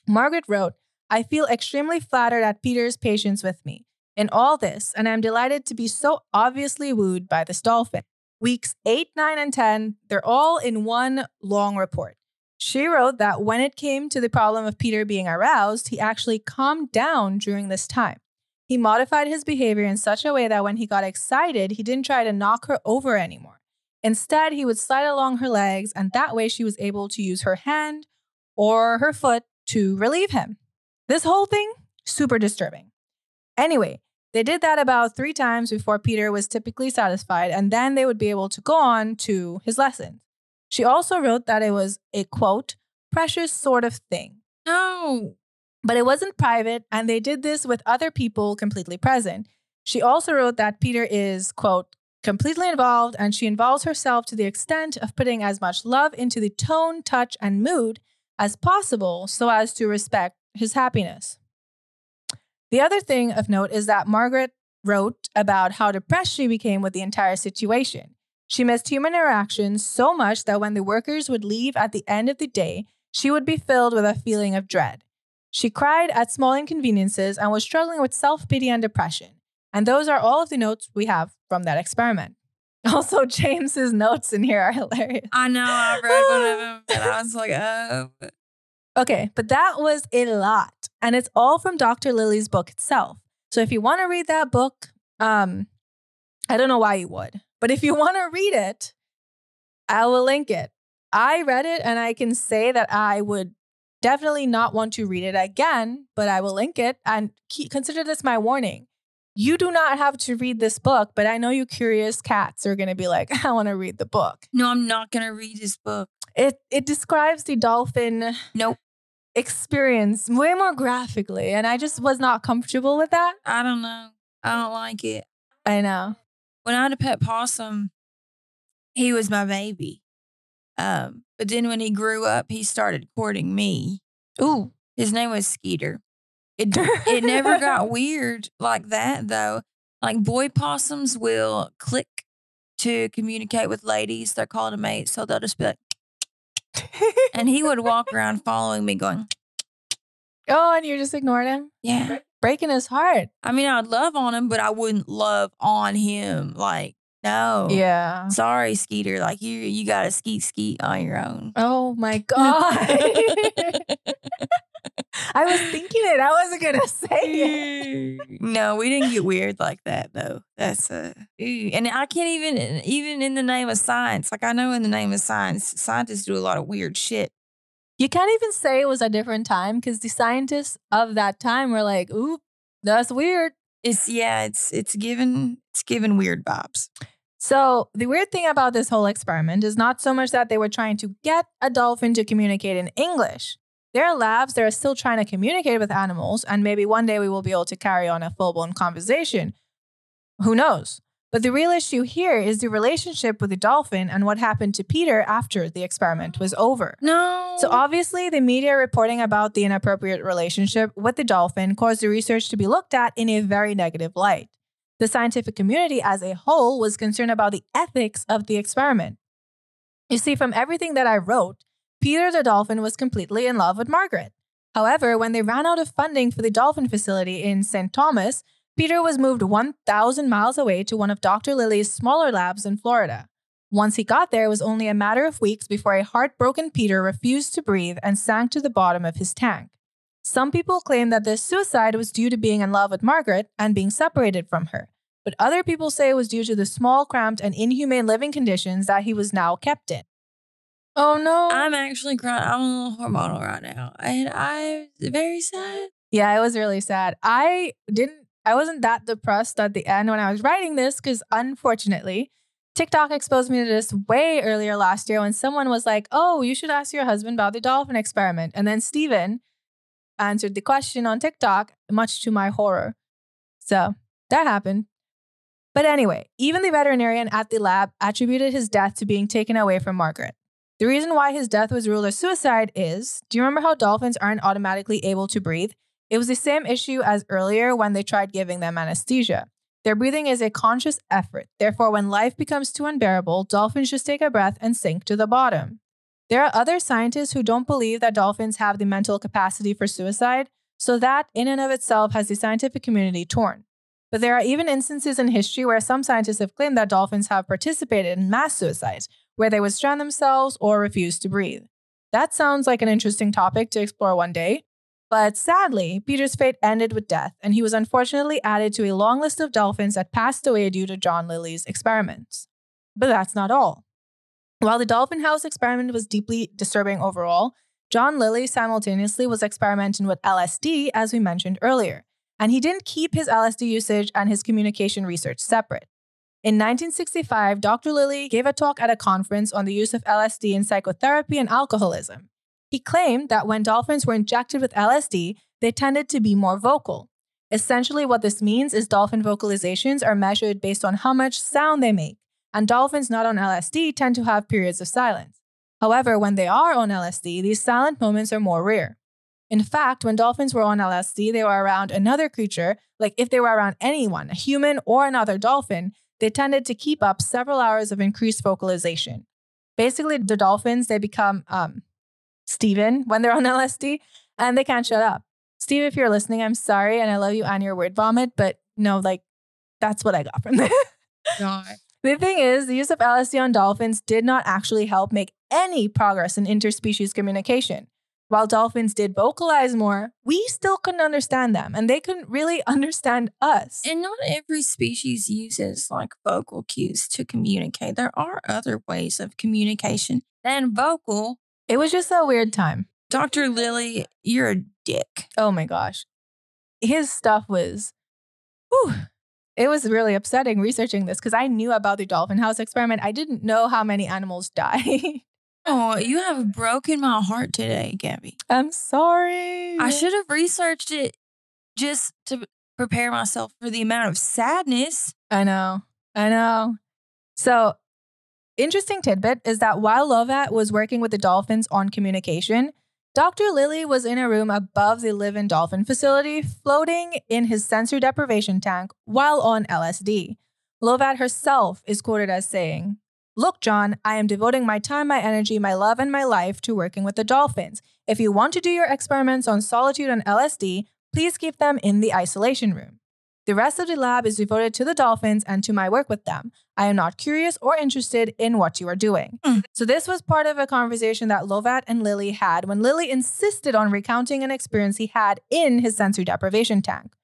[SPEAKER 1] Margaret wrote, I feel extremely flattered at Peter's patience with me in all this, and I'm delighted to be so obviously wooed by this dolphin. Weeks 8, 9, and 10, they're all in one long report. She wrote that when it came to the problem of Peter being aroused, he actually calmed down during this time. He modified his behavior in such a way that when he got excited, he didn't try to knock her over anymore. Instead, he would slide along her legs, and that way she was able to use her hand or her foot to relieve him. This whole thing, super disturbing. Anyway, they did that about three times before Peter was typically satisfied, and then they would be able to go on to his lessons. She also wrote that it was a quote, precious sort of thing.
[SPEAKER 2] No.
[SPEAKER 1] But it wasn't private, and they did this with other people completely present. She also wrote that Peter is, quote, completely involved, and she involves herself to the extent of putting as much love into the tone, touch, and mood as possible so as to respect his happiness. The other thing of note is that Margaret wrote about how depressed she became with the entire situation. She missed human interactions so much that when the workers would leave at the end of the day, she would be filled with a feeling of dread. She cried at small inconveniences and was struggling with self pity and depression. And those are all of the notes we have from that experiment. Also, James's notes in here are hilarious.
[SPEAKER 2] I know. I read one of them and I was like, oh.
[SPEAKER 1] Okay, but that was a lot. And it's all from Dr. Lilly's book itself. So if you want to read that book, um, I don't know why you would, but if you want to read it, I will link it. I read it and I can say that I would definitely not want to read it again, but I will link it and keep, consider this my warning. You do not have to read this book, but I know you curious cats are going to be like, I want to read the book.
[SPEAKER 2] No, I'm not going to read this book.
[SPEAKER 1] It it describes the dolphin
[SPEAKER 2] nope
[SPEAKER 1] experience way more graphically, and I just was not comfortable with that.
[SPEAKER 2] I don't know. I don't like it.
[SPEAKER 1] I know.
[SPEAKER 2] When I had a pet possum, he was my baby. Um, but then when he grew up, he started courting me.
[SPEAKER 1] Ooh,
[SPEAKER 2] his name was Skeeter. It it never got weird like that though. Like boy possums will click to communicate with ladies. They're called a mate, so they'll just be like, and he would walk around following me, going,
[SPEAKER 1] "Oh," and you're just ignoring him.
[SPEAKER 2] Yeah,
[SPEAKER 1] breaking his heart.
[SPEAKER 2] I mean, I'd love on him, but I wouldn't love on him. Like, no,
[SPEAKER 1] yeah,
[SPEAKER 2] sorry, Skeeter. Like you, you got to skeet skeet on your own.
[SPEAKER 1] Oh my god. I was thinking it. I wasn't gonna say it.
[SPEAKER 2] no, we didn't get weird like that though. That's a and I can't even even in the name of science. Like I know in the name of science, scientists do a lot of weird shit.
[SPEAKER 1] You can't even say it was a different time because the scientists of that time were like, "Ooh, that's weird."
[SPEAKER 2] It's yeah, it's it's given it's given weird vibes.
[SPEAKER 1] So, the weird thing about this whole experiment is not so much that they were trying to get a dolphin to communicate in English. There are labs that are still trying to communicate with animals, and maybe one day we will be able to carry on a full blown conversation. Who knows? But the real issue here is the relationship with the dolphin and what happened to Peter after the experiment was over.
[SPEAKER 2] No.
[SPEAKER 1] So, obviously, the media reporting about the inappropriate relationship with the dolphin caused the research to be looked at in a very negative light. The scientific community as a whole was concerned about the ethics of the experiment. You see, from everything that I wrote, Peter the dolphin was completely in love with Margaret. However, when they ran out of funding for the dolphin facility in St. Thomas, Peter was moved 1,000 miles away to one of Dr. Lilly's smaller labs in Florida. Once he got there, it was only a matter of weeks before a heartbroken Peter refused to breathe and sank to the bottom of his tank. Some people claim that this suicide was due to being in love with Margaret and being separated from her, but other people say it was due to the small, cramped, and inhumane living conditions that he was now kept in. Oh no.
[SPEAKER 2] I'm actually crying. I'm a little hormonal right now. And I'm very sad.
[SPEAKER 1] Yeah, it was really sad. I didn't I wasn't that depressed at the end when I was writing this because unfortunately, TikTok exposed me to this way earlier last year when someone was like, Oh, you should ask your husband about the dolphin experiment. And then Steven answered the question on TikTok, much to my horror. So that happened. But anyway, even the veterinarian at the lab attributed his death to being taken away from Margaret. The reason why his death was ruled a suicide is do you remember how dolphins aren't automatically able to breathe? It was the same issue as earlier when they tried giving them anesthesia. Their breathing is a conscious effort. Therefore, when life becomes too unbearable, dolphins just take a breath and sink to the bottom. There are other scientists who don't believe that dolphins have the mental capacity for suicide, so that in and of itself has the scientific community torn. But there are even instances in history where some scientists have claimed that dolphins have participated in mass suicides, where they would strand themselves or refuse to breathe. That sounds like an interesting topic to explore one day. But sadly, Peter's fate ended with death, and he was unfortunately added to a long list of dolphins that passed away due to John Lilly's experiments. But that's not all. While the dolphin house experiment was deeply disturbing overall, John Lilly simultaneously was experimenting with LSD, as we mentioned earlier, and he didn't keep his LSD usage and his communication research separate. In 1965, Dr. Lilly gave a talk at a conference on the use of LSD in psychotherapy and alcoholism. He claimed that when dolphins were injected with LSD, they tended to be more vocal. Essentially, what this means is dolphin vocalizations are measured based on how much sound they make, and dolphins not on LSD tend to have periods of silence. However, when they are on LSD, these silent moments are more rare. In fact, when dolphins were on LSD, they were around another creature, like if they were around anyone, a human or another dolphin, they tended to keep up several hours of increased vocalization. Basically, the dolphins, they become um, Steven when they're on LSD and they can't shut up. Steve, if you're listening, I'm sorry and I love you and your word vomit, but no, like that's what I got from this. The thing is, the use of LSD on dolphins did not actually help make any progress in interspecies communication. While dolphins did vocalize more, we still couldn't understand them and they couldn't really understand us.
[SPEAKER 2] And not every species uses like vocal cues to communicate. There are other ways of communication than vocal.
[SPEAKER 1] It was just a weird time.
[SPEAKER 2] Dr. Lilly, you're a dick.
[SPEAKER 1] Oh my gosh. His stuff was, whew, it was really upsetting researching this because I knew about the dolphin house experiment. I didn't know how many animals died.
[SPEAKER 2] Oh, you have broken my heart today, Gabby.
[SPEAKER 1] I'm sorry.
[SPEAKER 2] I should have researched it just to prepare myself for the amount of sadness.
[SPEAKER 1] I know. I know. So, interesting tidbit is that while Lovatt was working with the dolphins on communication, Dr. Lilly was in a room above the live in dolphin facility, floating in his sensory deprivation tank while on LSD. Lovatt herself is quoted as saying, Look, John, I am devoting my time, my energy, my love, and my life to working with the dolphins. If you want to do your experiments on solitude and LSD, please keep them in the isolation room. The rest of the lab is devoted to the dolphins and to my work with them. I am not curious or interested in what you are doing.
[SPEAKER 2] Mm.
[SPEAKER 1] So, this was part of a conversation that Lovatt and Lilly had when Lilly insisted on recounting an experience he had in his sensory deprivation tank.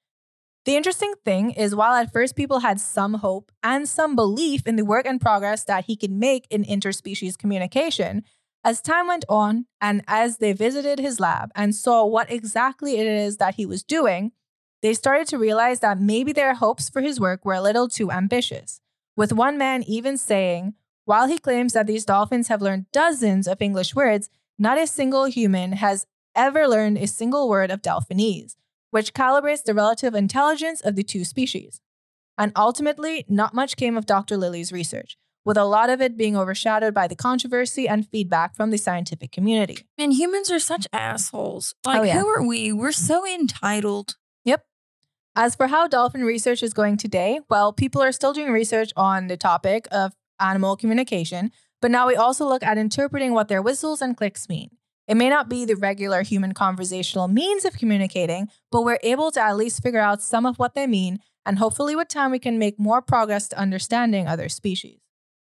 [SPEAKER 1] The interesting thing is, while at first people had some hope and some belief in the work and progress that he could make in interspecies communication, as time went on and as they visited his lab and saw what exactly it is that he was doing, they started to realize that maybe their hopes for his work were a little too ambitious. With one man even saying, while he claims that these dolphins have learned dozens of English words, not a single human has ever learned a single word of Delphinese, which calibrates the relative intelligence of the two species. And ultimately, not much came of Dr. Lilly's research, with a lot of it being overshadowed by the controversy and feedback from the scientific community.
[SPEAKER 2] Man, humans are such assholes. Oh, like,
[SPEAKER 1] Oh, yeah.
[SPEAKER 2] who are we? We're so entitled.
[SPEAKER 1] Yep. As for how dolphin research is going today, well, people are still doing research on the topic of animal communication, but now we also look at interpreting what their whistles and clicks mean. It may not be the regular human conversational means of communicating, but we're able to at least figure out some of what they mean and hopefully, with time, we can make more progress to understanding other species.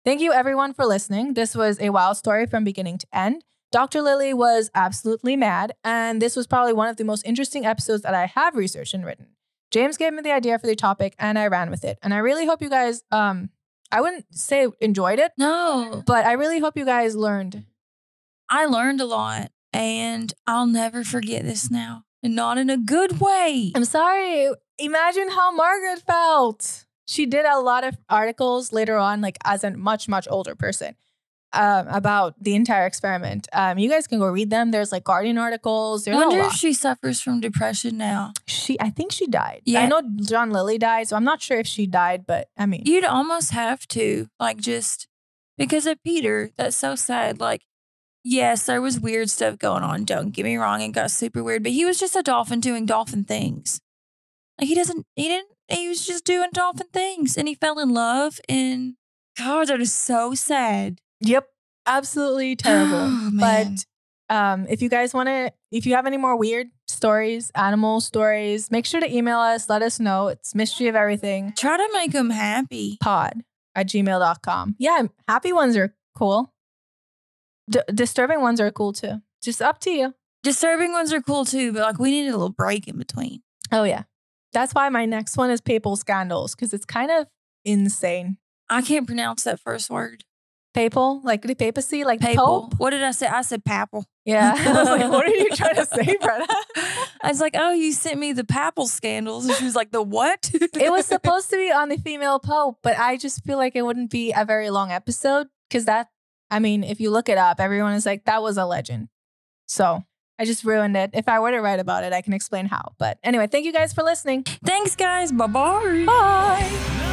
[SPEAKER 1] Thank you, everyone, for listening. This was a wild story from beginning to end. Dr. Lilly was absolutely mad, and this was probably one of the most interesting episodes that I have researched and written. James gave me the idea for the topic, and I ran with it. And I really hope you guys, um, I wouldn't say enjoyed it,
[SPEAKER 2] No,
[SPEAKER 1] but I really hope you guys learned.
[SPEAKER 2] I learned a lot and I'll never forget this now. And not in a good way.
[SPEAKER 1] I'm sorry. Imagine how Margaret felt. She did a lot of articles later on, like as a much, much older person, um, about the entire experiment. Um, you guys can go read them. There's like Guardian articles. There's
[SPEAKER 2] wonder if she suffers from depression now.
[SPEAKER 1] She, I think she died.
[SPEAKER 2] Yeah.
[SPEAKER 1] I know John Lilly died, so I'm not sure if she died, but I mean,
[SPEAKER 2] You'd almost have to, like, just because of Peter. That's so sad. Like, yes, there was weird stuff going on. Don't get me wrong, it got super weird, but he was just a dolphin doing dolphin things. Like, he doesn't, he didn't, he was just doing dolphin things and he fell in love. And God, that is so sad.
[SPEAKER 1] Yep, absolutely terrible.
[SPEAKER 2] Oh,
[SPEAKER 1] but um, if you guys want to, if you have any more weird stories, animal stories, make sure to email us. Let us know. It's mystery of everything
[SPEAKER 2] Try to make them happy.
[SPEAKER 1] pod at gmail.com. Yeah, happy ones are cool. D- disturbing ones are cool too. Just up to you.
[SPEAKER 2] Disturbing ones are cool too, but like, we need a little break in between.
[SPEAKER 1] Oh, yeah. That's why my next one is papal scandals because it's kind of insane.
[SPEAKER 2] I can't pronounce that first word.
[SPEAKER 1] Papal, like the papacy, like
[SPEAKER 2] Papal.
[SPEAKER 1] Pope.
[SPEAKER 2] What did I say? I said papal.
[SPEAKER 1] Yeah. I was like, what are you trying to say, Bretta?
[SPEAKER 2] I was like, oh, you sent me the papal scandals. And she was like, the what?
[SPEAKER 1] it was supposed to be on the female pope, but I just feel like it wouldn't be a very long episode because that, I mean, if you look it up, everyone is like, that was a legend. So I just ruined it. If I were to write about it, I can explain how. But anyway, thank you guys for listening.
[SPEAKER 2] Thanks, guys. Bye-bye.
[SPEAKER 1] Bye.